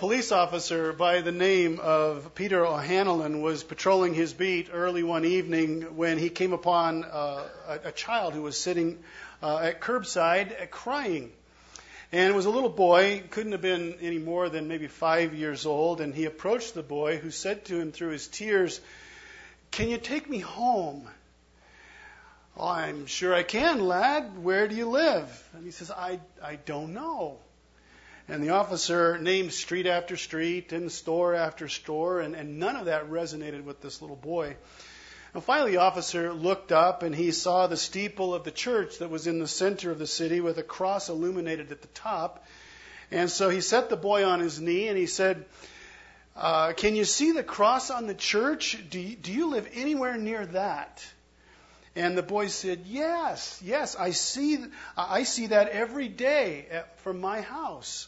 police officer by the name of Peter O'Hanlon was patrolling his beat early one evening when he came upon uh, a, a, child who was sitting uh, at curbside uh, crying. And it was a little boy, couldn't have been any more than maybe five years old, and he approached the boy who said to him through his tears, Can you take me home? Oh, I'm sure I can, lad. Where do you live? And he says, I, I don't know. And the officer named street after street and store after store, and, and none of that resonated with this little boy. And finally, the officer looked up and he saw the steeple of the church that was in the center of the city with a cross illuminated at the top. And so he set the boy on his knee and he said, uh, Can you see the cross on the church? Do you, do you live anywhere near that? And the boy said, Yes, yes, I see, I see that every day from my house.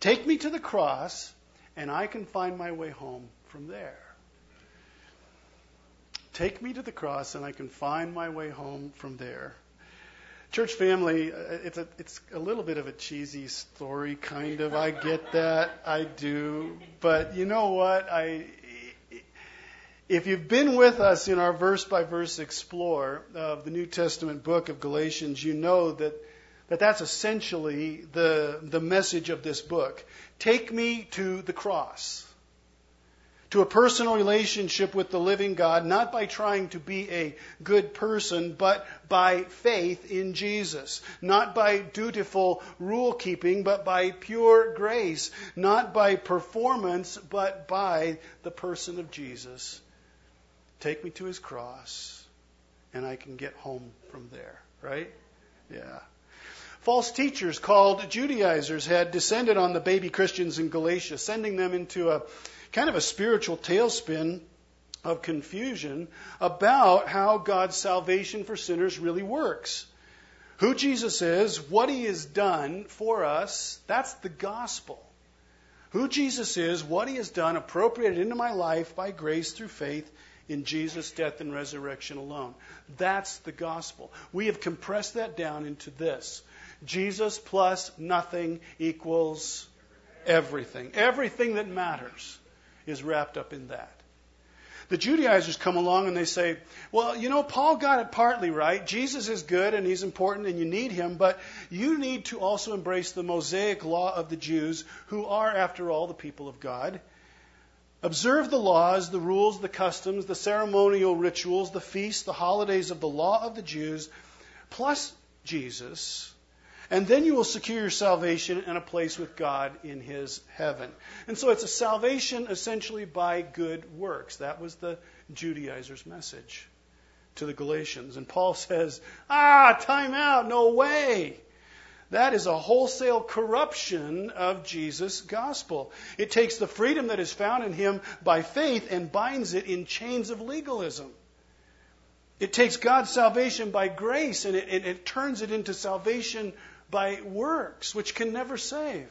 Take me to the cross, and I can find my way home from there. Take me to the cross, and I can find my way home from there. Church family, uh, it's a, it's a little bit of a cheesy story, kind of. I get that. I do. But you know what? I, if you've been with us in our verse by verse explore of the New Testament book of Galatians, you know that that that's essentially the, the message of this book. Take me to the cross, to a personal relationship with the living God, not by trying to be a good person, but by faith in Jesus. Not by dutiful rule keeping, but by pure grace. Not by performance, but by the person of Jesus. Take me to his cross, and I can get home from there, right? Yeah. False teachers called Judaizers had descended on the baby Christians in Galatia, sending them into a kind of a spiritual tailspin of confusion about how God's salvation for sinners really works. Who Jesus is, what he has done for us, that's the gospel. Who Jesus is, what he has done, appropriated into my life by grace through faith in Jesus' death and resurrection alone. That's the gospel. We have compressed that down into this Jesus plus nothing equals everything. Everything that matters is wrapped up in that. The Judaizers come along and they say, well, you know, Paul got it partly right. Jesus is good and he's important and you need him, but you need to also embrace the Mosaic law of the Jews, who are, after all, the people of God. Observe the laws, the rules, the customs, the ceremonial rituals, the feasts, the holidays of the law of the Jews, plus Jesus, and then you will secure your salvation and a place with God in His heaven. And so it's a salvation essentially by good works. That was the Judaizers' message to the Galatians. And Paul says, ah, time out, no way. That is a wholesale corruption of Jesus' gospel. It takes the freedom that is found in Him by faith and binds it in chains of legalism. It takes God's salvation by grace and it, it, it turns it into salvation by works, which can never save.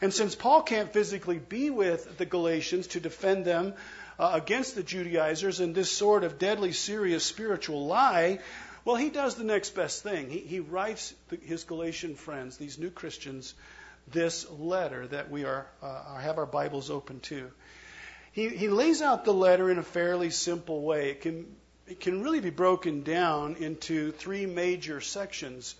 And since Paul can't physically be with the Galatians to defend them uh, against the Judaizers and this sort of deadly serious spiritual lie, well, he does the next best thing. He, he writes the, his Galatian friends, these new Christians, this letter that we are uh, have our Bibles open to. He, he lays out the letter in a fairly simple way. It can, it can really be broken down into three major sections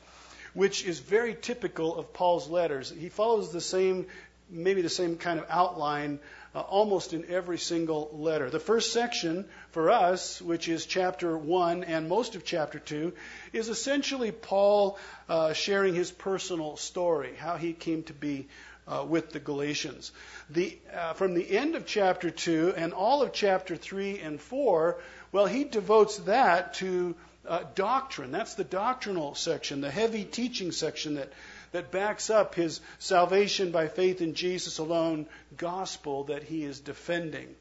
which is very typical of Paul's letters. He follows the same, maybe the same kind of outline uh, almost in every single letter. The first section for us, which is chapter 1 and most of chapter 2, is essentially Paul uh, sharing his personal story, how he came to be uh, with the Galatians. The, uh, from the end of chapter 2 and all of chapter 3 and 4, well, he devotes that to uh, doctrine. That's the doctrinal section, the heavy teaching section that, that backs up his salvation by faith in Jesus alone gospel that he is defending.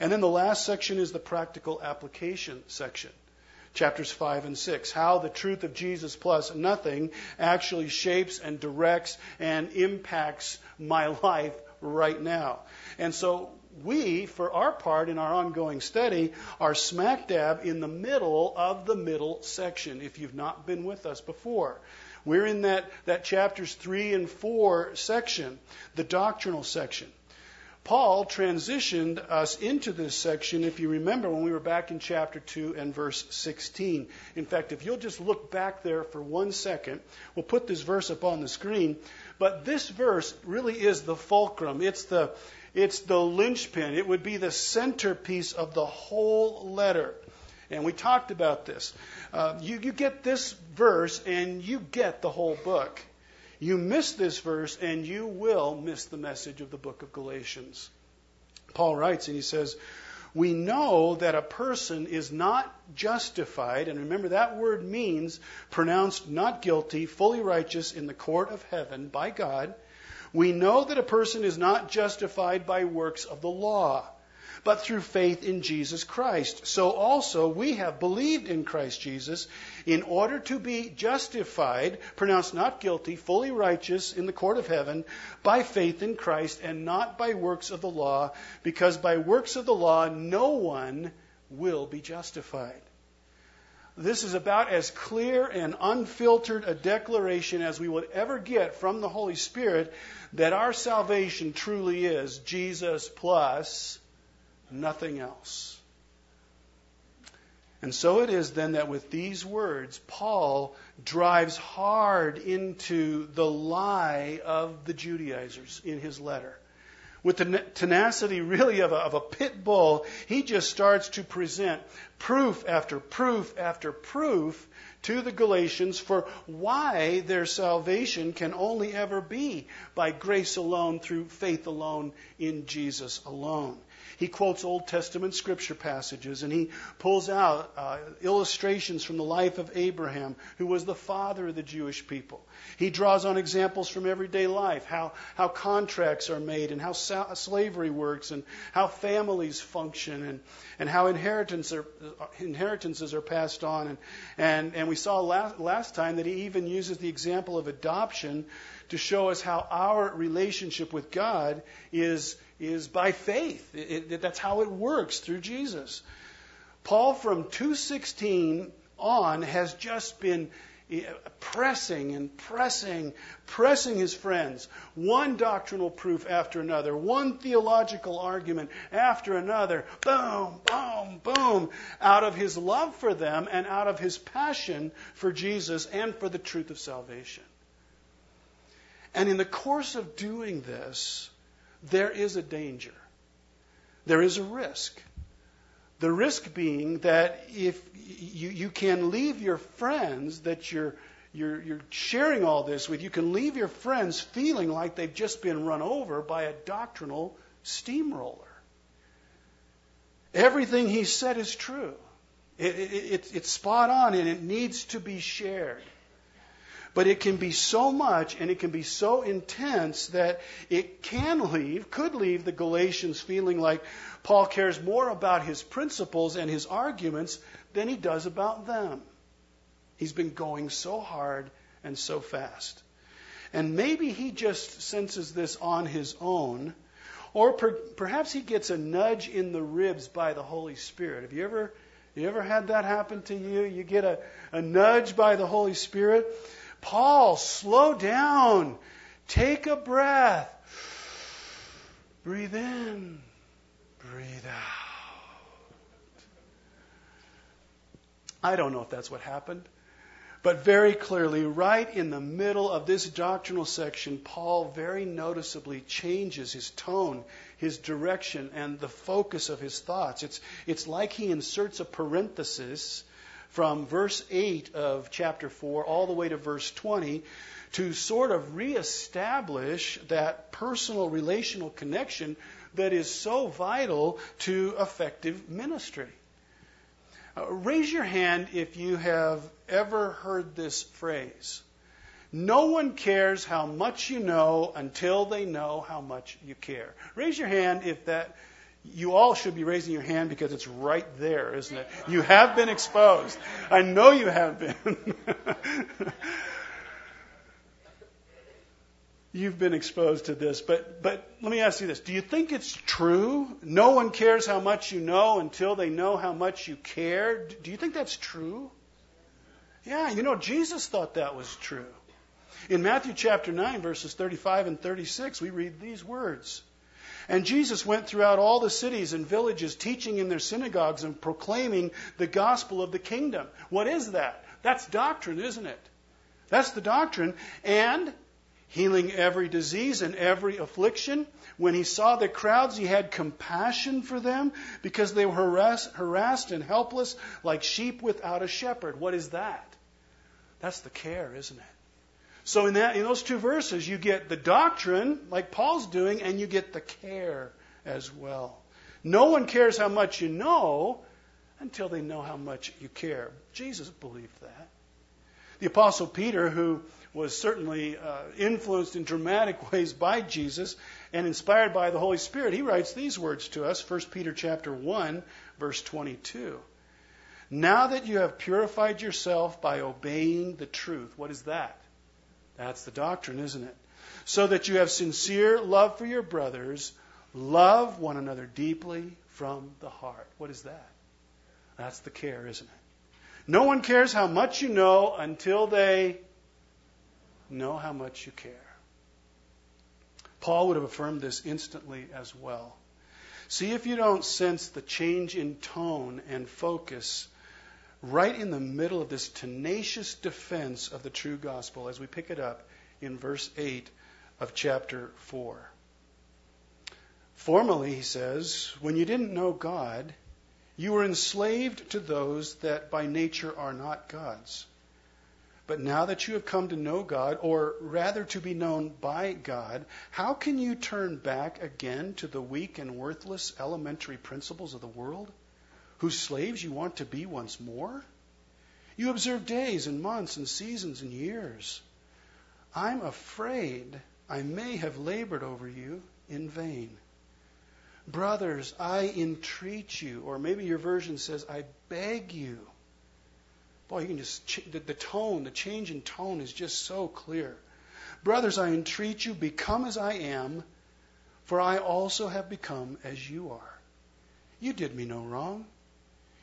And then the last section is the practical application section. Chapters 5 and 6. How the truth of Jesus plus nothing actually shapes and directs and impacts my life right now. And so we, for our part in our ongoing study, are smack dab in the middle of the middle section, if you've not been with us before. We're in that, that chapters 3 and 4 section, the doctrinal section. Paul transitioned us into this section, if you remember, when we were back in chapter 2 and verse 16. In fact, if you'll just look back there for one second, we'll put this verse up on the screen. But this verse really is the fulcrum. It's the, it's the linchpin. It would be the centerpiece of the whole letter. And we talked about this. Uh, you, you get this verse and you get the whole book. You miss this verse, and you will miss the message of the book of Galatians. Paul writes, and he says, We know that a person is not justified, and remember that word means pronounced not guilty, fully righteous in the court of heaven by God. We know that a person is not justified by works of the law but through faith in Jesus Christ. So also we have believed in Christ Jesus in order to be justified, pronounced not guilty, fully righteous in the court of heaven by faith in Christ and not by works of the law, because by works of the law no one will be justified. This is about as clear and unfiltered a declaration as we would ever get from the Holy Spirit that our salvation truly is Jesus plus nothing else. And so it is then that with these words, Paul drives hard into the lie of the Judaizers in his letter. With the tenacity really of a, of a pit bull, he just starts to present proof after proof after proof to the Galatians for why their salvation can only ever be by grace alone, through faith alone, in Jesus alone. He quotes Old Testament scripture passages and he pulls out uh, illustrations from the life of Abraham, who was the father of the Jewish people. He draws on examples from everyday life, how, how contracts are made and how sa- slavery works and how families function and, and how inheritance are, inheritances are passed on. And, and, and we saw last, last time that he even uses the example of adoption to show us how our relationship with God is is by faith. It, it, that's how it works through Jesus. Paul from 216 on has just been eh, pressing and pressing, pressing his friends, one doctrinal proof after another, one theological argument after another, boom, boom, boom, out of his love for them and out of his passion for Jesus and for the truth of salvation. And in the course of doing this, there is a danger. There is a risk. The risk being that if you, you can leave your friends that you're, you're, you're sharing all this with, you can leave your friends feeling like they've just been run over by a doctrinal steamroller. Everything he said is true. It, it, it, it's spot on and it needs to be shared. But it can be so much and it can be so intense that it can leave, could leave the Galatians feeling like Paul cares more about his principles and his arguments than he does about them. He's been going so hard and so fast. And maybe he just senses this on his own, or per, perhaps he gets a nudge in the ribs by the Holy Spirit. Have you ever, you ever had that happen to you? You get a, a nudge by the Holy Spirit. Paul, slow down. Take a breath. Breathe in. Breathe out. I don't know if that's what happened. But very clearly, right in the middle of this doctrinal section, Paul very noticeably changes his tone, his direction, and the focus of his thoughts. It's, it's like he inserts a parenthesis from verse 8 of chapter 4 all the way to verse 20 to sort of reestablish that personal relational connection that is so vital to effective ministry. Uh, raise your hand if you have ever heard this phrase. No one cares how much you know until they know how much you care. Raise your hand if that you all should be raising your hand because it's right there, isn't it? You have been exposed. I know you have been. You've been exposed to this, but but let me ask you this: Do you think it's true? No one cares how much you know until they know how much you care. Do you think that's true? Yeah, you know Jesus thought that was true. In Matthew chapter 9 verses 35 and 36, we read these words. And Jesus went throughout all the cities and villages, teaching in their synagogues and proclaiming the gospel of the kingdom. What is that? That's doctrine, isn't it? That's the doctrine. And healing every disease and every affliction. When he saw the crowds, he had compassion for them because they were harassed, and helpless like sheep without a shepherd. What is that? That's the care, isn't it? So in that in those two verses you get the doctrine like Paul's doing and you get the care as well. No one cares how much you know until they know how much you care. Jesus believed that. The apostle Peter who was certainly uh, influenced in dramatic ways by Jesus and inspired by the Holy Spirit, he writes these words to us, 1 Peter chapter 1, verse 22. Now that you have purified yourself by obeying the truth, what is that? That's the doctrine, isn't it? So that you have sincere love for your brothers, love one another deeply from the heart. What is that? That's the care, isn't it? No one cares how much you know until they Know how much you care. Paul would have affirmed this instantly as well. See if you don't sense the change in tone and focus right in the middle of this tenacious defense of the true gospel as we pick it up in verse 8 of chapter 4. Formerly, he says, when you didn't know God, you were enslaved to those that by nature are not God's. But now that you have come to know God, or rather to be known by God, how can you turn back again to the weak and worthless elementary principles of the world, whose slaves you want to be once more? You observe days and months and seasons and years. I'm afraid I may have labored over you in vain. Brothers, I entreat you, or maybe your version says, I beg you Boy, you can just, the, the tone, the change in tone is just so clear. Brothers, I entreat you, become as I am, for I also have become as you are. You did me no wrong.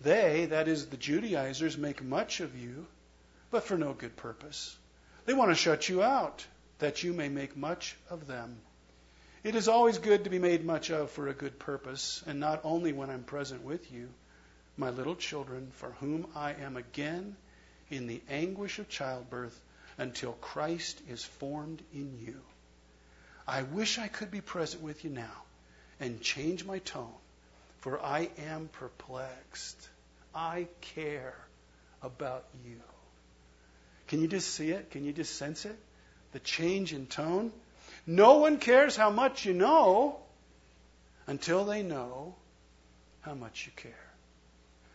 They, that is, the Judaizers, make much of you, but for no good purpose. They want to shut you out, that you may make much of them. It is always good to be made much of for a good purpose, and not only when I'm present with you, my little children, for whom I am again in the anguish of childbirth until Christ is formed in you. I wish I could be present with you now and change my tone, for I am perplexed. I care about you. Can you just see it? Can you just sense it? The change in tone? No one cares how much you know until they know how much you care.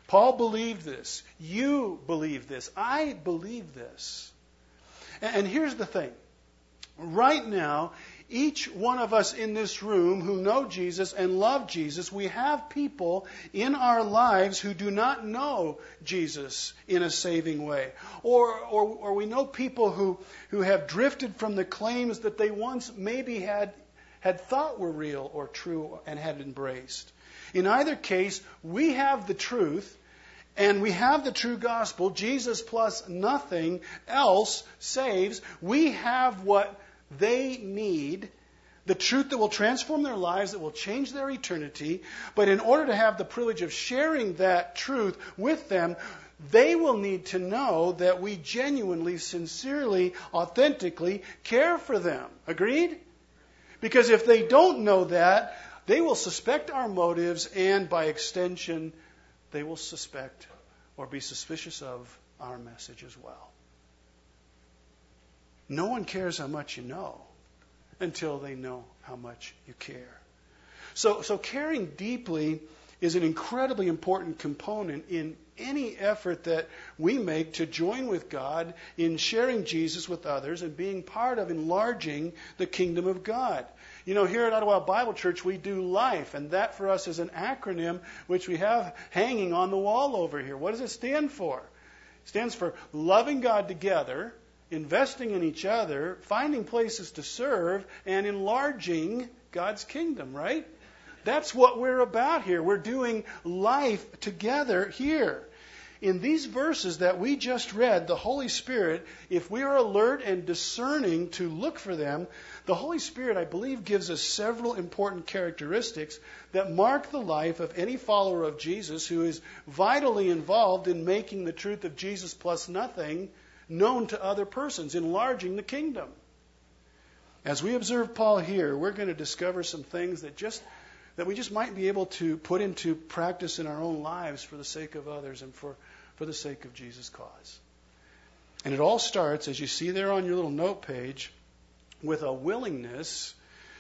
Paul believed this. You believe this. I believe this. And here's the thing. Right now, each one of us in this room who know Jesus and love Jesus, we have people in our lives who do not know Jesus in a saving way. Or, or, or we know people who, who have drifted from the claims that they once maybe had, had thought were real or true and had embraced. In either case, we have the truth and we have the true gospel. Jesus plus nothing else saves. We have what they need the truth that will transform their lives, that will change their eternity. But in order to have the privilege of sharing that truth with them, they will need to know that we genuinely, sincerely, authentically care for them. Agreed? Because if they don't know that, they will suspect our motives, and by extension, they will suspect or be suspicious of our message as well. No one cares how much you know until they know how much you care. So, so caring deeply is an incredibly important component in any effort that we make to join with God in sharing Jesus with others and being part of enlarging the kingdom of God. You know, here at Ottawa Bible Church, we do life, and that for us is an acronym which we have hanging on the wall over here. What does it stand for? It stands for loving God together, investing in each other, finding places to serve, and enlarging God's kingdom, right? That's what we're about here. We're doing life together here in these verses that we just read, the Holy Spirit, if we are alert and discerning to look for them, the Holy Spirit, I believe, gives us several important characteristics that mark the life of any follower of Jesus who is vitally involved in making the truth of Jesus plus nothing known to other persons, enlarging the kingdom. As we observe Paul here, we're going to discover some things that just that we just might be able to put into practice in our own lives for the sake of others and for, for the sake of Jesus' cause. And it all starts, as you see there on your little note page, with a willingness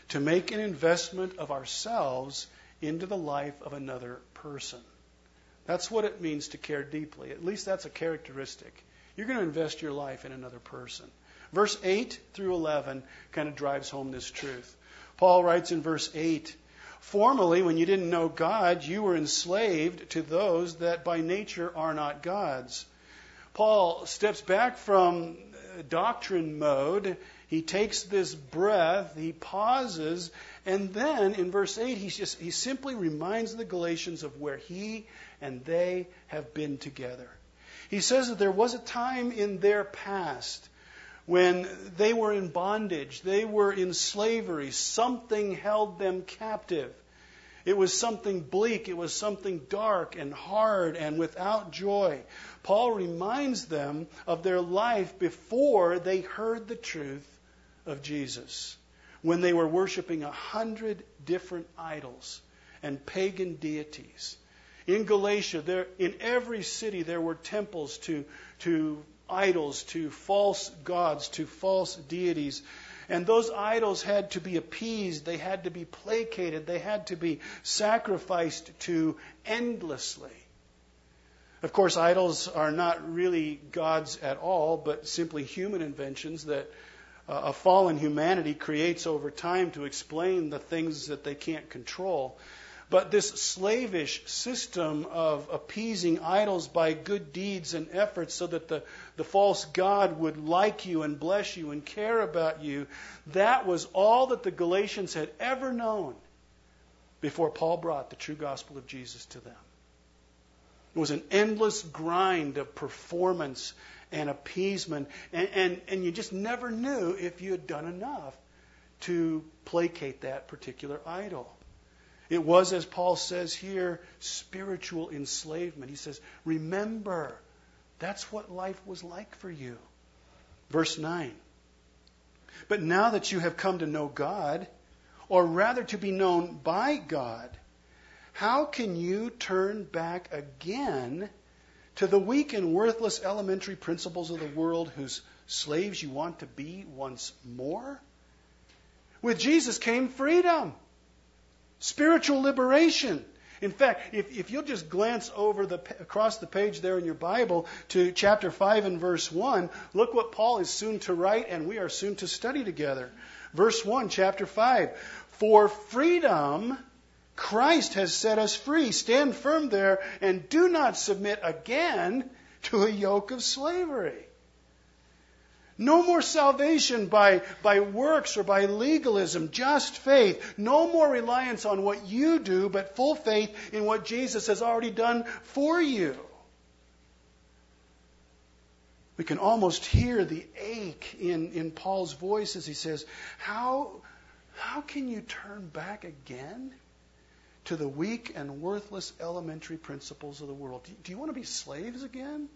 to make an investment of ourselves into the life of another person. That's what it means to care deeply. At least that's a characteristic. You're going to invest your life in another person. Verse 8 through 11 kind of drives home this truth. Paul writes in verse 8 Formerly, when you didn't know God, you were enslaved to those that by nature are not God's. Paul steps back from doctrine mode. He takes this breath, he pauses, and then in verse 8, he, just, he simply reminds the Galatians of where he and they have been together. He says that there was a time in their past when they were in bondage, they were in slavery, something held them captive. It was something bleak, it was something dark and hard and without joy. Paul reminds them of their life before they heard the truth of Jesus, when they were worshiping a hundred different idols and pagan deities. In Galatia, there, in every city, there were temples to, to idols, to false gods, to false deities. And those idols had to be appeased, they had to be placated, they had to be sacrificed to endlessly. Of course, idols are not really gods at all, but simply human inventions that uh, a fallen humanity creates over time to explain the things that they can't control. But this slavish system of appeasing idols by good deeds and efforts so that the, the false God would like you and bless you and care about you, that was all that the Galatians had ever known before Paul brought the true gospel of Jesus to them. It was an endless grind of performance and appeasement, and, and, and you just never knew if you had done enough to placate that particular idol. It was, as Paul says here, spiritual enslavement. He says, Remember, that's what life was like for you. Verse 9. But now that you have come to know God, or rather to be known by God, how can you turn back again to the weak and worthless elementary principles of the world whose slaves you want to be once more? With Jesus came freedom. Spiritual liberation. In fact, if, if you'll just glance over the across the page there in your Bible to chapter 5 and verse 1, look what Paul is soon to write and we are soon to study together. Verse 1, chapter 5. For freedom Christ has set us free. Stand firm there and do not submit again to a yoke of slavery. No more salvation by, by works or by legalism, just faith. No more reliance on what you do, but full faith in what Jesus has already done for you. We can almost hear the ache in, in Paul's voice as he says, how, how can you turn back again to the weak and worthless elementary principles of the world? Do, do you want to be slaves again?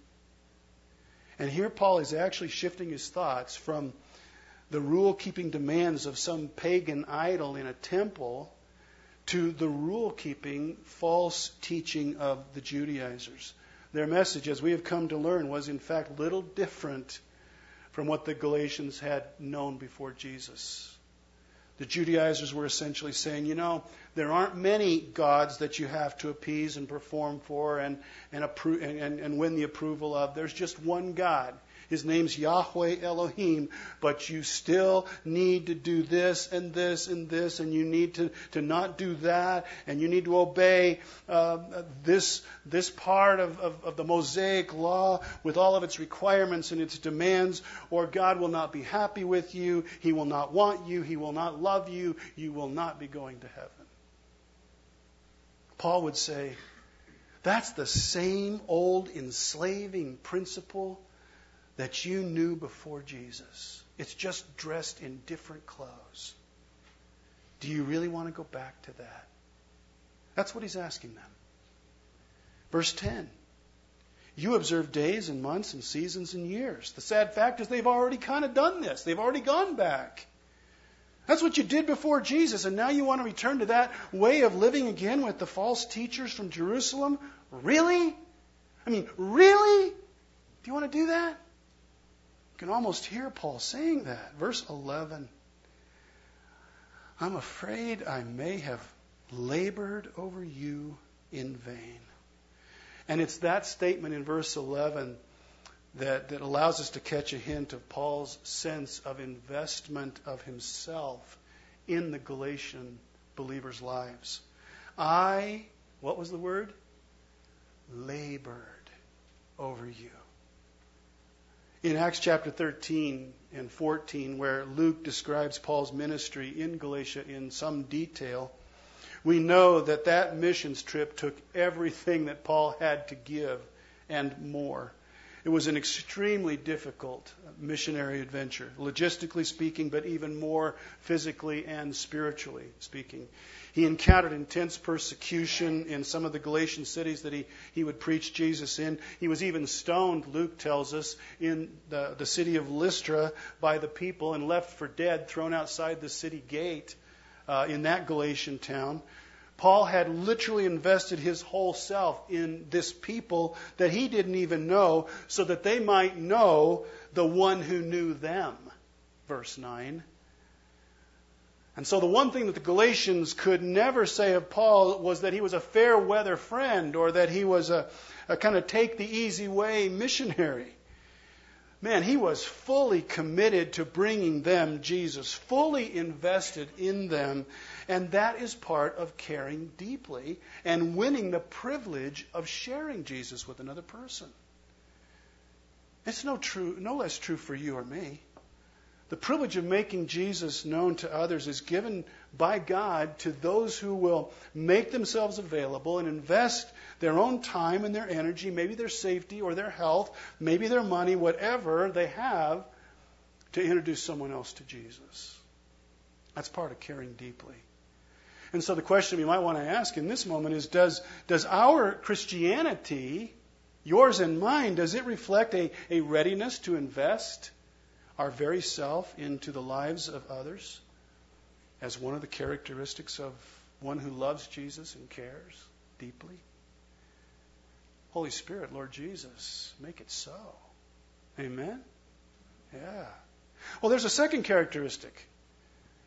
And here Paul is actually shifting his thoughts from the rule keeping demands of some pagan idol in a temple to the rule keeping false teaching of the Judaizers. Their message, as we have come to learn, was in fact little different from what the Galatians had known before Jesus. The Judaizers were essentially saying, you know, there aren't many gods that you have to appease and perform for and, and, appro- and, and, and win the approval of. There's just one God. His name's Yahweh Elohim, but you still need to do this and this and this, and you need to, to not do that, and you need to obey uh, this, this part of, of, of the Mosaic law with all of its requirements and its demands, or God will not be happy with you. He will not want you. He will not love you. You will not be going to heaven. Paul would say, that's the same old enslaving principle that you knew before Jesus. It's just dressed in different clothes. Do you really want to go back to that? That's what he's asking them. Verse 10 You observe days and months and seasons and years. The sad fact is they've already kind of done this, they've already gone back. That's what you did before Jesus, and now you want to return to that way of living again with the false teachers from Jerusalem? Really? I mean, really? Do you want to do that? Can almost hear Paul saying that. Verse 11 I'm afraid I may have labored over you in vain. And it's that statement in verse 11 that, that allows us to catch a hint of Paul's sense of investment of himself in the Galatian believers' lives. I, what was the word? Labored over you. In Acts chapter 13 and 14, where Luke describes Paul's ministry in Galatia in some detail, we know that that missions trip took everything that Paul had to give and more. It was an extremely difficult missionary adventure, logistically speaking, but even more physically and spiritually speaking. He encountered intense persecution in some of the Galatian cities that he, he would preach Jesus in. He was even stoned, Luke tells us, in the, the city of Lystra by the people and left for dead, thrown outside the city gate uh, in that Galatian town. Paul had literally invested his whole self in this people that he didn't even know so that they might know the one who knew them. Verse 9. And so the one thing that the Galatians could never say of Paul was that he was a fair weather friend or that he was a, a kind of take the easy way missionary. Man, he was fully committed to bringing them Jesus, fully invested in them. And that is part of caring deeply and winning the privilege of sharing Jesus with another person. It's no, true, no less true for you or me. The privilege of making Jesus known to others is given by God to those who will make themselves available and invest their own time and their energy, maybe their safety or their health, maybe their money, whatever they have, to introduce someone else to Jesus. That's part of caring deeply. And so the question we might want to ask in this moment is does, does our Christianity, yours and mine, does it reflect a, a readiness to invest our very self into the lives of others as one of the characteristics of one who loves Jesus and cares deeply? Holy Spirit, Lord Jesus, make it so. Amen? Yeah. Well, there's a second characteristic,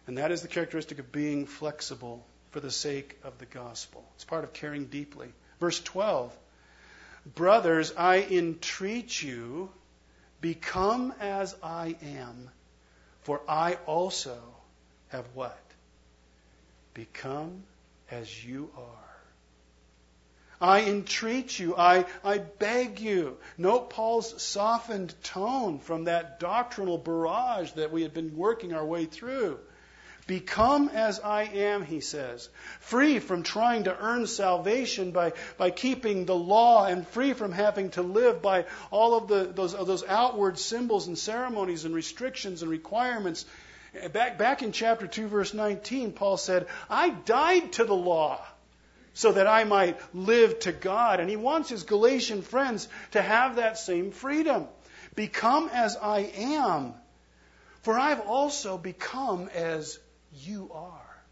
and that is the characteristic of being flexible for the sake of the gospel. It's part of caring deeply. Verse 12 Brothers, I entreat you, become as I am, for I also have what? Become as you are. I entreat you, I, I beg you. Note Paul's softened tone from that doctrinal barrage that we had been working our way through. Become as I am, he says. Free from trying to earn salvation by, by keeping the law and free from having to live by all of the, those, those outward symbols and ceremonies and restrictions and requirements. Back, back in chapter 2, verse 19, Paul said, I died to the law so that I might live to God. And he wants his Galatian friends to have that same freedom. Become as I am, for I've also become as you are.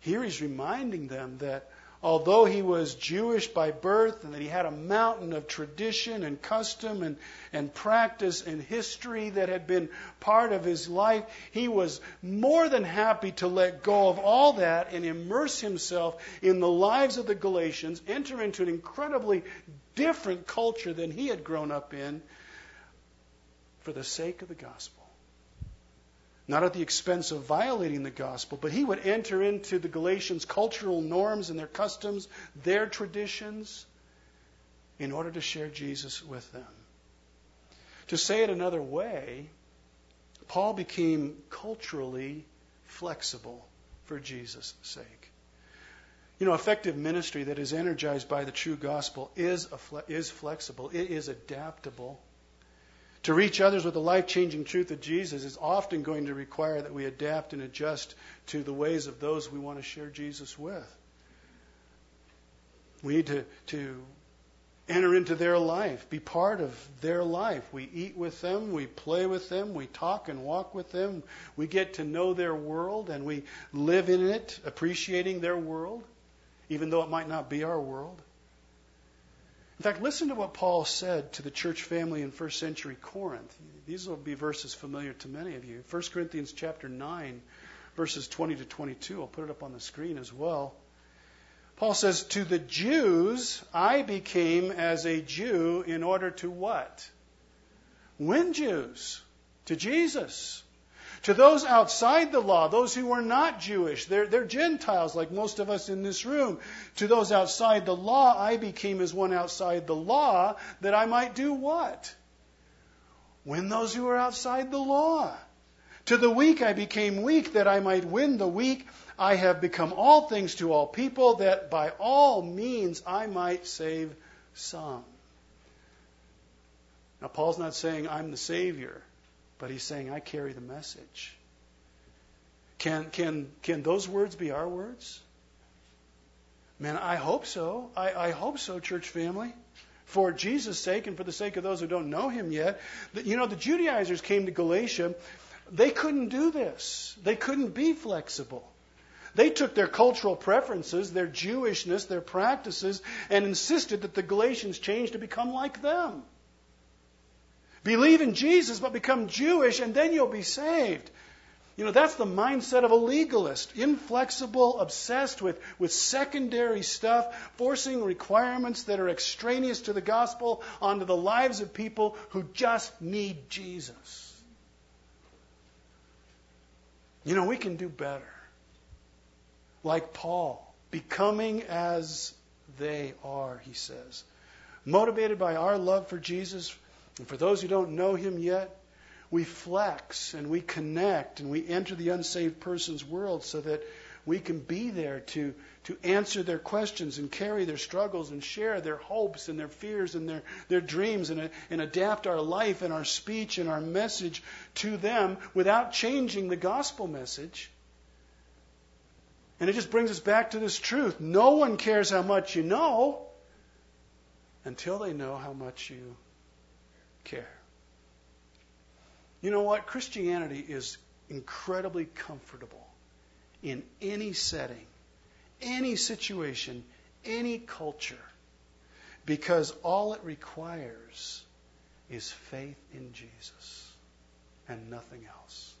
Here he's reminding them that although he was Jewish by birth and that he had a mountain of tradition and custom and, and practice and history that had been part of his life, he was more than happy to let go of all that and immerse himself in the lives of the Galatians, enter into an incredibly different culture than he had grown up in, for the sake of the gospel. Not at the expense of violating the gospel, but he would enter into the Galatians' cultural norms and their customs, their traditions, in order to share Jesus with them. To say it another way, Paul became culturally flexible for Jesus' sake. You know, effective ministry that is energized by the true gospel is, fle- is flexible, it is adaptable. To reach others with the life changing truth of Jesus is often going to require that we adapt and adjust to the ways of those we want to share Jesus with. We need to, to enter into their life, be part of their life. We eat with them, we play with them, we talk and walk with them, we get to know their world, and we live in it, appreciating their world, even though it might not be our world. In fact, listen to what Paul said to the church family in first century Corinth. These will be verses familiar to many of you. 1 Corinthians chapter 9, verses 20 to 22. I'll put it up on the screen as well. Paul says, To the Jews, I became as a Jew in order to what? Win Jews to Jesus. To those outside the law, those who were not Jewish, they're, they're Gentiles like most of us in this room. To those outside the law, I became as one outside the law that I might do what? Win those who are outside the law. To the weak I became weak that I might win the weak. I have become all things to all people, that by all means I might save some. Now, Paul's not saying I'm the Savior, but he's saying I carry the message. Can, can, can those words be our words? Man, I hope so. I, I hope so, church family. For Jesus' sake and for the sake of those who don't know him yet. You know, the Judaizers came to Galatia. They couldn't do this, they couldn't be flexible. They took their cultural preferences, their Jewishness, their practices, and insisted that the Galatians change to become like them. Believe in Jesus, but become Jewish, and then you'll be saved. You know, that's the mindset of a legalist, inflexible, obsessed with, with secondary stuff, forcing requirements that are extraneous to the gospel onto the lives of people who just need Jesus. You know, we can do better like Paul, becoming as they are, he says. Motivated by our love for Jesus, and for those who don't know him yet, we flex and we connect and we enter the unsaved person's world so that we can be there to, to answer their questions and carry their struggles and share their hopes and their fears and their, their dreams and, and adapt our life and our speech and our message to them without changing the gospel message. And it just brings us back to this truth. No one cares how much you know until they know how much you care. You know what? Christianity is incredibly comfortable in any setting, any situation, any culture, because all it requires is faith in Jesus and nothing else.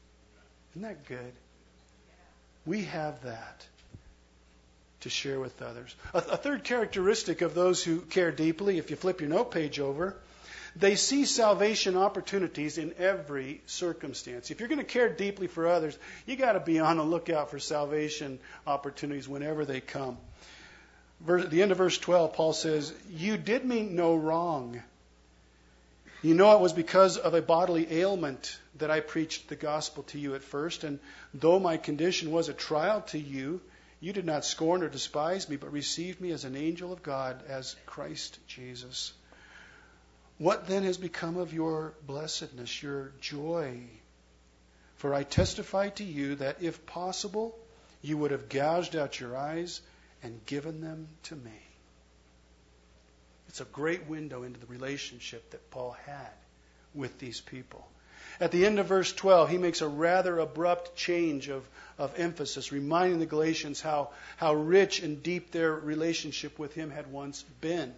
Isn't that good? We have that to share with others. A, a, third characteristic of those who care deeply, if you flip your note page over, they see salvation opportunities in every circumstance. If you're going to care deeply for others, you got to be on the lookout for salvation opportunities whenever they come. At the end of verse 12, Paul says, You did me no wrong. You know it was because of a bodily ailment that I preached the gospel to you at first, and though my condition was a trial to you, you did not scorn or despise me, but received me as an angel of God, as Christ Jesus. What then has become of your blessedness, your joy? For I testify to you that if possible, you would have gouged out your eyes and given them to me. It's a great window into the relationship that Paul had with these people. At the end of verse 12, he makes a rather abrupt change of, of emphasis, reminding the Galatians how, how rich and deep their relationship with him had once been.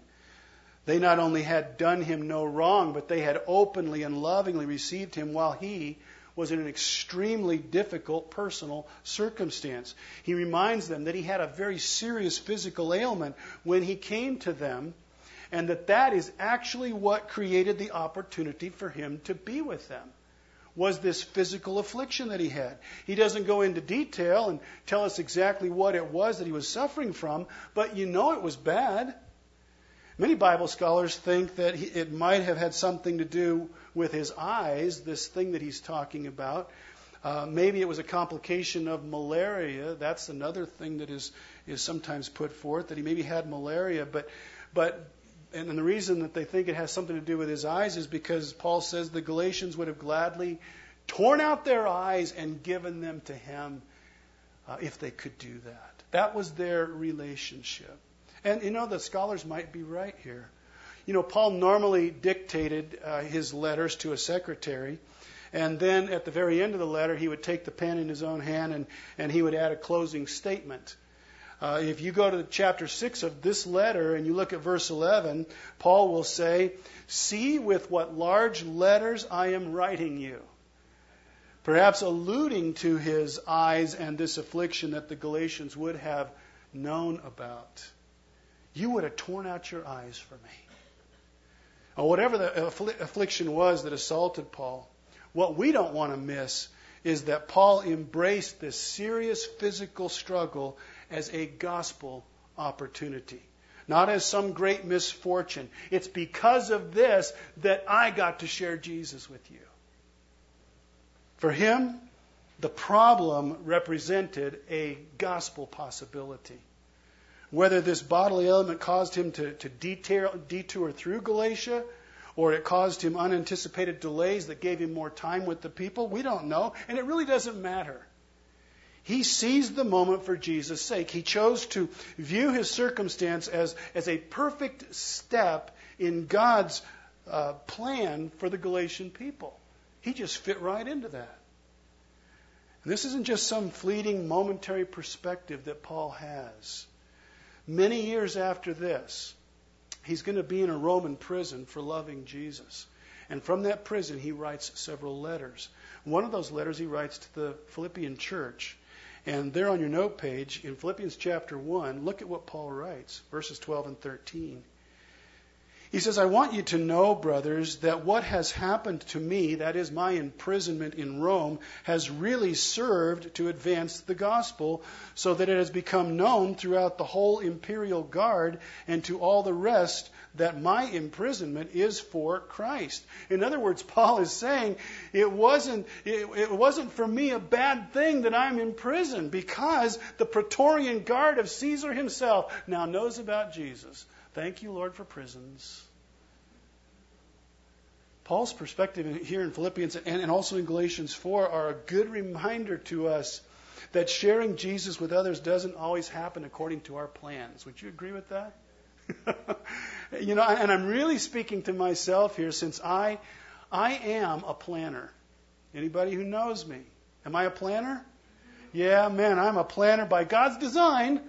They not only had done him no wrong, but they had openly and lovingly received him while he was in an extremely difficult personal circumstance. He reminds them that he had a very serious physical ailment when he came to them and that that is actually what created the opportunity for him to be with them was this physical affliction that he had. He doesn't go into detail and tell us exactly what it was that he was suffering from, but you know it was bad. Many Bible scholars think that it might have had something to do with his eyes, this thing that he's talking about. Uh, maybe it was a complication of malaria. That's another thing that is is sometimes put forth that he maybe had malaria, but but and, and the reason that they think it has something to do with his eyes is because Paul says the Galatians would have gladly torn out their eyes and given them to him uh, if they could do that. That was their relationship. And you know, the scholars might be right here. You know, Paul normally dictated uh, his letters to a secretary. And then at the very end of the letter, he would take the pen in his own hand and, and he would add a closing statement. Uh, if you go to chapter 6 of this letter and you look at verse 11, Paul will say, See with what large letters I am writing you. Perhaps alluding to his eyes and this affliction that the Galatians would have known about. You would have torn out your eyes for me. Or whatever the affliction was that assaulted Paul, what we don't want to miss is that Paul embraced this serious physical struggle as a gospel opportunity, not as some great misfortune. It's because of this that I got to share Jesus with you. For him, the problem represented a gospel possibility. Whether this bodily ailment caused him to, to detour, detour through Galatia or it caused him unanticipated delays that gave him more time with the people, we don't know, and it really doesn't matter. He seized the moment for Jesus' sake. He chose to view his circumstance as, as a perfect step in God's uh, plan for the Galatian people. He just fit right into that. And this isn't just some fleeting momentary perspective that Paul has. Many years after this, he's going to be in a Roman prison for loving Jesus. And from that prison, he writes several letters. One of those letters he writes to the Philippian church. And there on your note page, in Philippians chapter 1, look at what Paul writes, verses 12 and 13. He says, I want you to know, brothers, that what has happened to me, that is my imprisonment in Rome, has really served to advance the gospel, so that it has become known throughout the whole imperial guard and to all the rest that my imprisonment is for Christ. In other words, Paul is saying it wasn't, it, it wasn't for me a bad thing that I'm in prison because the Praetorian Guard of Caesar himself now knows about Jesus. Thank you, Lord, for prisons. Paul's perspective here in Philippians and also in Galatians 4 are a good reminder to us that sharing Jesus with others doesn't always happen according to our plans. Would you agree with that? you know, and I'm really speaking to myself here since I I am a planner. Anybody who knows me, am I a planner? Yeah, man, I'm a planner by God's design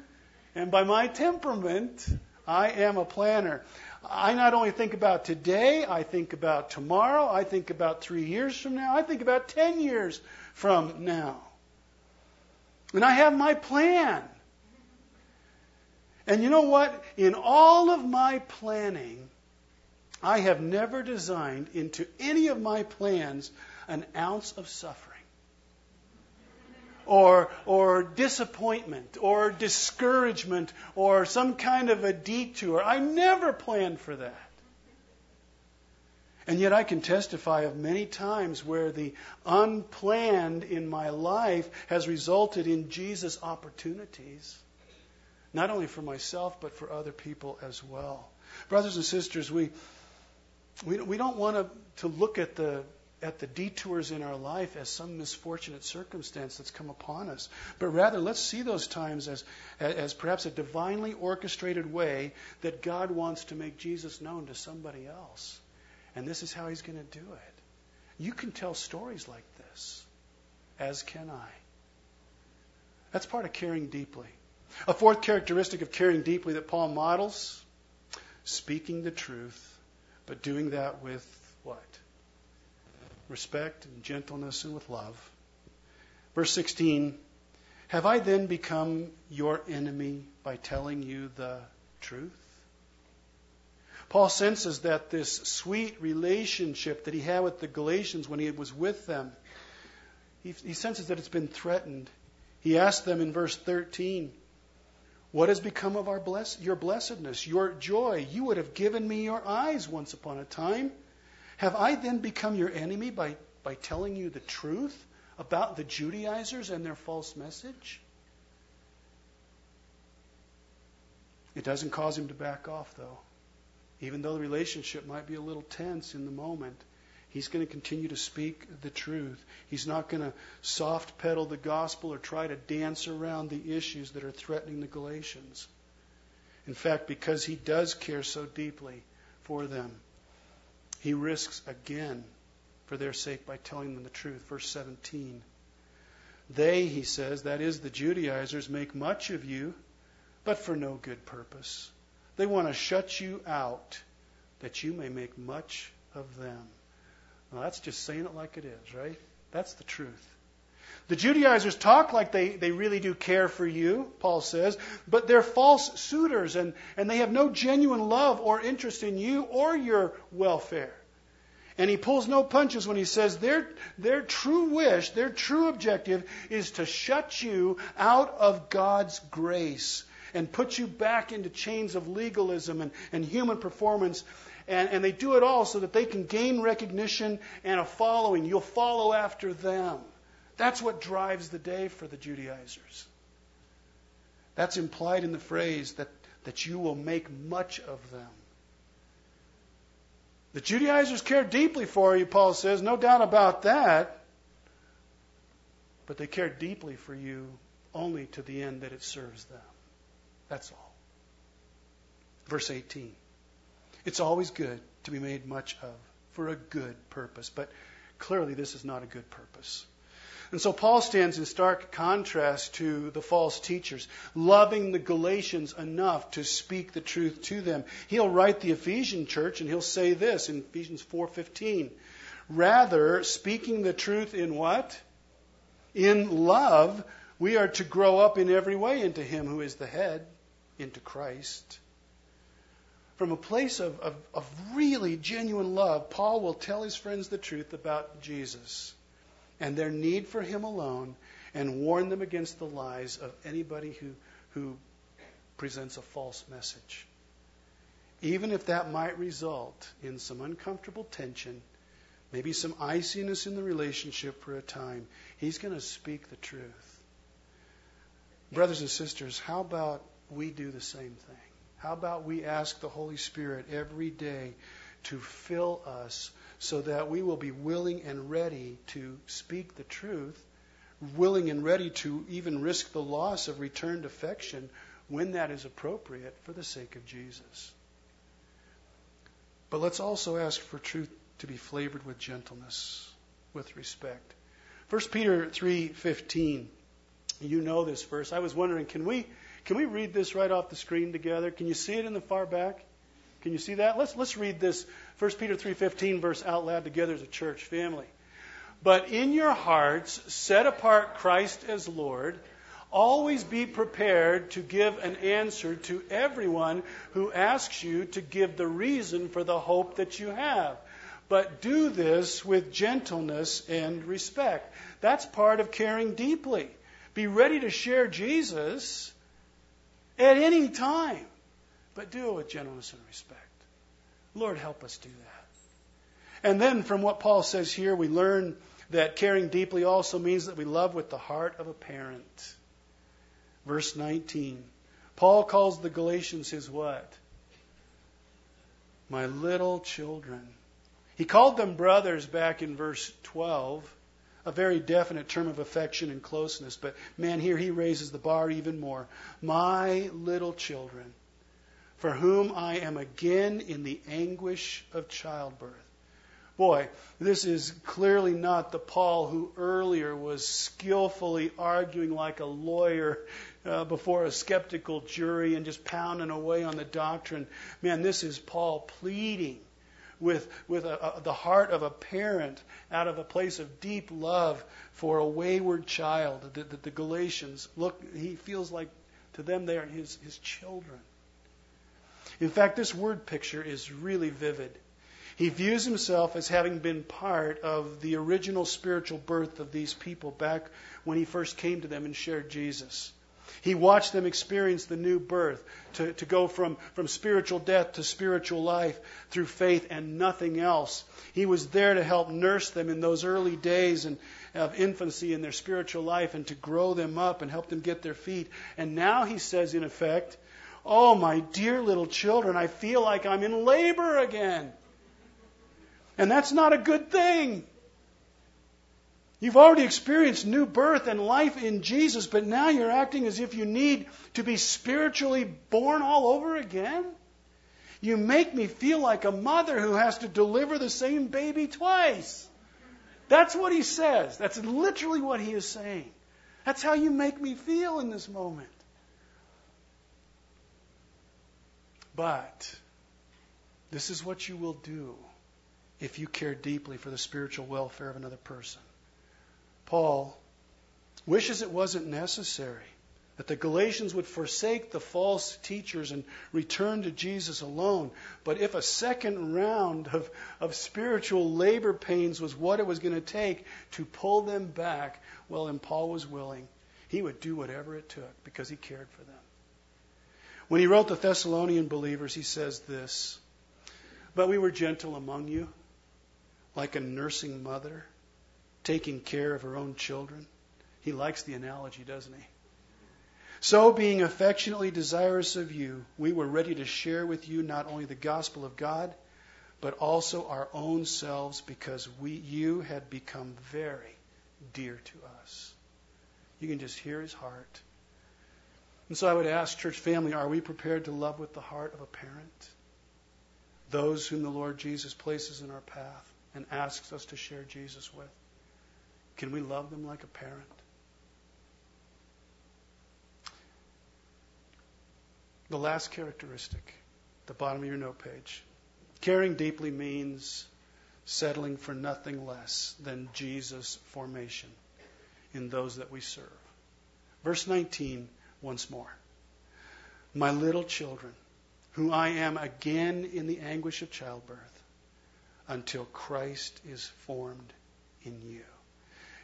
and by my temperament. I am a planner. I not only think about today, I think about tomorrow, I think about three years from now, I think about ten years from now. And I have my plan. And you know what? In all of my planning, I have never designed into any of my plans an ounce of suffering or, or disappointment or discouragement or some kind of a detour. I never planned for that. And yet I can testify of many times where the unplanned in my life has resulted in Jesus' opportunities, not only for myself, but for other people as well. Brothers and sisters, we, we, we don't want to, to look at the at the detours in our life as some misfortunate circumstance that's come upon us, but rather let's see those times as, as perhaps a divinely orchestrated way that God wants to make Jesus known to somebody else. And this is how He's going to do it. You can tell stories like this, as can I. That's part of caring deeply. A fourth characteristic of caring deeply that Paul models speaking the truth, but doing that with? Respect and gentleness and with love. Verse 16 Have I then become your enemy by telling you the truth? Paul senses that this sweet relationship that he had with the Galatians when he was with them, he, he senses that it's been threatened. He asks them in verse 13, What has become of our bless, your blessedness, your joy? You would have given me your eyes once upon a time. Have I then become your enemy by, by telling you the truth about the Judaizers and their false message? It doesn't cause him to back off, though. Even though the relationship might be a little tense in the moment, he's going to continue to speak the truth. He's not going to soft pedal the gospel or try to dance around the issues that are threatening the Galatians. In fact, because he does care so deeply for them, he risks again for their sake by telling them the truth. Verse 17. They, he says, that is, the Judaizers, make much of you but for no good purpose. They want to shut you out that you may make much of them. Well, that's just saying it like it is, right? That's the truth. The Judaizers talk like they, they really do care for you, Paul says, but they're false suitors and, and they have no genuine love or interest in you or your welfare. And he pulls no punches when he says their, their true wish, their true objective is to shut you out of God's grace and put you back into chains of legalism and, and human performance. And, and they do it all so that they can gain recognition and a following. You'll follow after them. That's what drives the day for the Judaizers. That's implied in the phrase that, that you will make much of them. The Judaizers care deeply for you, Paul says, no doubt about that. But they care deeply for you only to the end that it serves them. That's all. Verse 18. It's always good to be made much of for a good purpose, but clearly this is not a good purpose. And so Paul stands in stark contrast to the false teachers, loving the Galatians enough to speak the truth to them. He'll write the Ephesian church and he'll say this in Ephesians 4:15. Rather, speaking the truth in what? In love, we are to grow up in every way into him who is the head, into Christ. From a place of, of, of really genuine love, Paul will tell his friends the truth about Jesus and their need for him alone and warn them against the lies of anybody who, who presents a false message. Even if that might result in some uncomfortable tension, maybe some iciness in the relationship for a time, he's going to speak the truth. Brothers and sisters, how about we do the same thing? How about we ask the Holy Spirit every day to fill us so that we will be willing and ready to speak the truth, willing and ready to even risk the loss of returned affection when that is appropriate for the sake of Jesus. But let's also ask for truth to be flavored with gentleness, with respect. 1 Peter 3:15. You know this verse. I was wondering, can we can we read this right off the screen together? Can you see it in the far back? Can you see that? Let's let's read this 1 Peter 3:15 verse out loud together as a church family. But in your hearts set apart Christ as Lord. Always be prepared to give an answer to everyone who asks you to give the reason for the hope that you have. But do this with gentleness and respect. That's part of caring deeply. Be ready to share Jesus at any time. But do it with gentleness and respect. Lord, help us do that. And then from what Paul says here, we learn that caring deeply also means that we love with the heart of a parent. Verse 19. Paul calls the Galatians his what? My little children. He called them brothers back in verse 12 a very definite term of affection and closeness. But man, here he raises the bar even more. My little children, for whom I am again in the anguish of childbirth. Boy, this is clearly not the Paul who earlier was skillfully arguing like a lawyer uh, before a skeptical jury and just pounding away on the doctrine. Man, this is Paul pleading with, with a, a, the heart of a parent out of a place of deep love for a wayward child. The, the, the Galatians, look, he feels like to them they are his, his children. In fact, this word picture is really vivid. He views himself as having been part of the original spiritual birth of these people back when he first came to them and shared Jesus. He watched them experience the new birth, to, to go from, from spiritual death to spiritual life through faith and nothing else. He was there to help nurse them in those early days and, of infancy in their spiritual life and to grow them up and help them get their feet. And now he says, in effect, Oh, my dear little children, I feel like I'm in labor again. And that's not a good thing. You've already experienced new birth and life in Jesus, but now you're acting as if you need to be spiritually born all over again. You make me feel like a mother who has to deliver the same baby twice. That's what he says. That's literally what he is saying. That's how you make me feel in this moment. But this is what you will do if you care deeply for the spiritual welfare of another person. Paul wishes it wasn't necessary, that the Galatians would forsake the false teachers and return to Jesus alone. But if a second round of, of spiritual labor pains was what it was going to take to pull them back, well, and Paul was willing. He would do whatever it took because he cared for them. When he wrote the Thessalonian believers, he says this But we were gentle among you like a nursing mother taking care of her own children. He likes the analogy, doesn't he? So, being affectionately desirous of you, we were ready to share with you not only the gospel of God, but also our own selves because we, you had become very dear to us. You can just hear his heart. And so I would ask, church family, are we prepared to love with the heart of a parent? Those whom the Lord Jesus places in our path and asks us to share Jesus with? Can we love them like a parent? The last characteristic, the bottom of your note page. Caring deeply means settling for nothing less than Jesus' formation in those that we serve. Verse 19, once more. My little children, who I am again in the anguish of childbirth, until Christ is formed in you.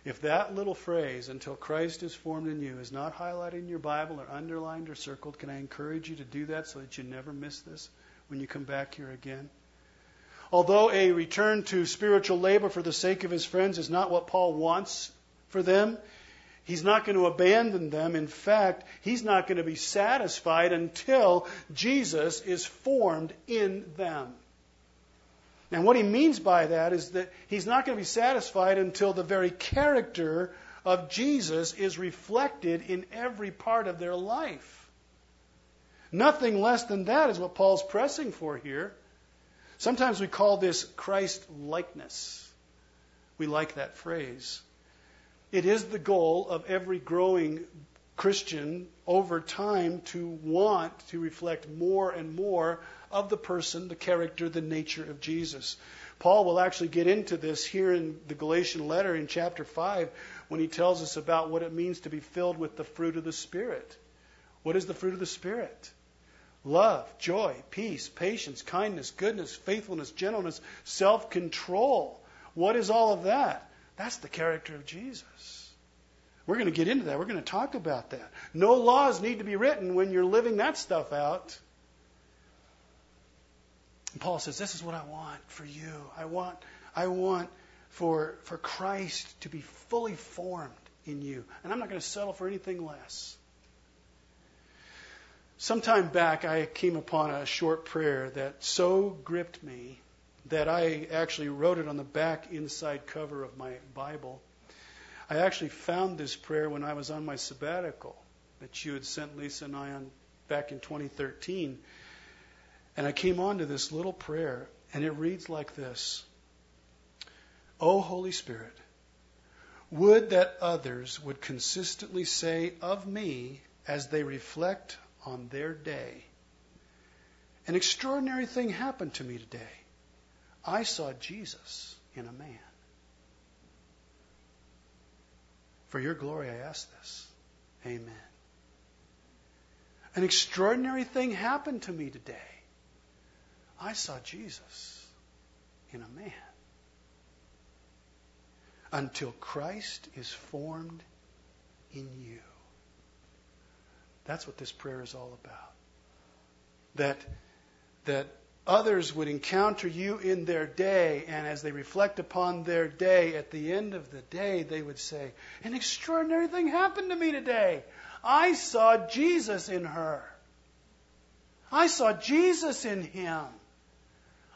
If that little phrase, until Christ is formed in you, is not highlighted in your Bible or underlined or circled, can I encourage you to do that so that you never miss this when you come back here again? Although a return to spiritual labor for the sake of his friends is not what Paul wants for them, he's not going to abandon them. In fact, he's not going to be satisfied until Jesus is formed in them. And what he means by that is that he's not going to be satisfied until the very character of Jesus is reflected in every part of their life. Nothing less than that is what Paul's pressing for here. Sometimes we call this Christ likeness. We like that phrase. It is the goal of every growing Christian over time to want to reflect more and more of the person, the character, the nature of Jesus. Paul will actually get into this here in the Galatian letter in chapter 5 when he tells us about what it means to be filled with the fruit of the Spirit. What is the fruit of the Spirit? Love, joy, peace, patience, kindness, goodness, faithfulness, gentleness, self control. What is all of that? That's the character of Jesus. We're going to get into that. We're going to talk about that. No laws need to be written when you're living that stuff out. And Paul says, This is what I want for you. I want, I want for, for Christ to be fully formed in you. And I'm not going to settle for anything less. Sometime back, I came upon a short prayer that so gripped me that I actually wrote it on the back inside cover of my Bible. I actually found this prayer when I was on my sabbatical that you had sent Lisa and I on back in 2013. And I came on to this little prayer, and it reads like this O Holy Spirit, would that others would consistently say of me as they reflect on their day, An extraordinary thing happened to me today. I saw Jesus in a man. For your glory, I ask this. Amen. An extraordinary thing happened to me today. I saw Jesus in a man. Until Christ is formed in you. That's what this prayer is all about. That, that others would encounter you in their day, and as they reflect upon their day, at the end of the day, they would say, An extraordinary thing happened to me today. I saw Jesus in her. I saw Jesus in him.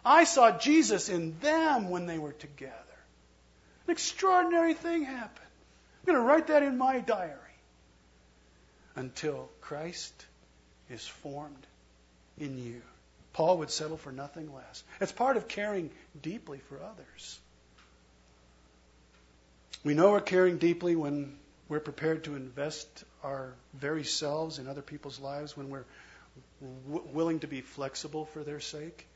I saw Jesus in them when they were together. An extraordinary thing happened. I'm going to write that in my diary until Christ is formed in you. Paul would settle for nothing less. It's part of caring deeply for others. We know we're caring deeply when we're prepared to invest our very selves in other people's lives, when we're w- willing to be flexible for their sake,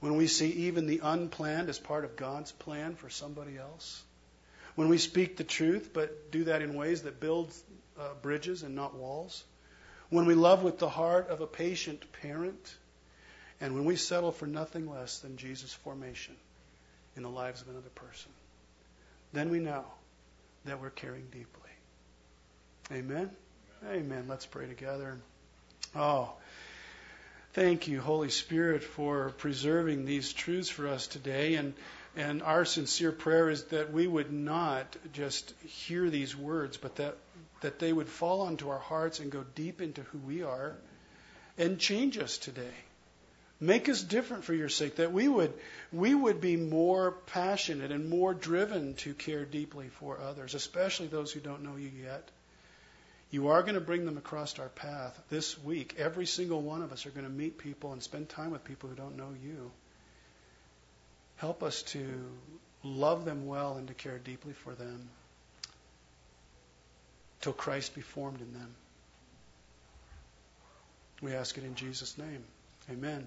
when we see even the unplanned as part of God's plan for somebody else, when we speak the truth but do that in ways that build uh, bridges and not walls, when we love with the heart of a patient parent, and when we settle for nothing less than Jesus' formation in the lives of another person, then we know that we're caring deeply. Amen? Amen. Amen. Let's pray together. Oh, thank you, Holy Spirit, for preserving these truths for us today. And, and our sincere prayer is that we would not just hear these words, but that, that they would fall onto our hearts and go deep into who we are and change us today. Make us different for your sake, that we would, we would be more passionate and more driven to care deeply for others, especially those who don't know you yet. You are going to bring them across our path this week. Every single one of us are going to meet people and spend time with people who don't know you. Help us to love them well and to care deeply for them till Christ be formed in them. We ask it in Jesus' name. Amen.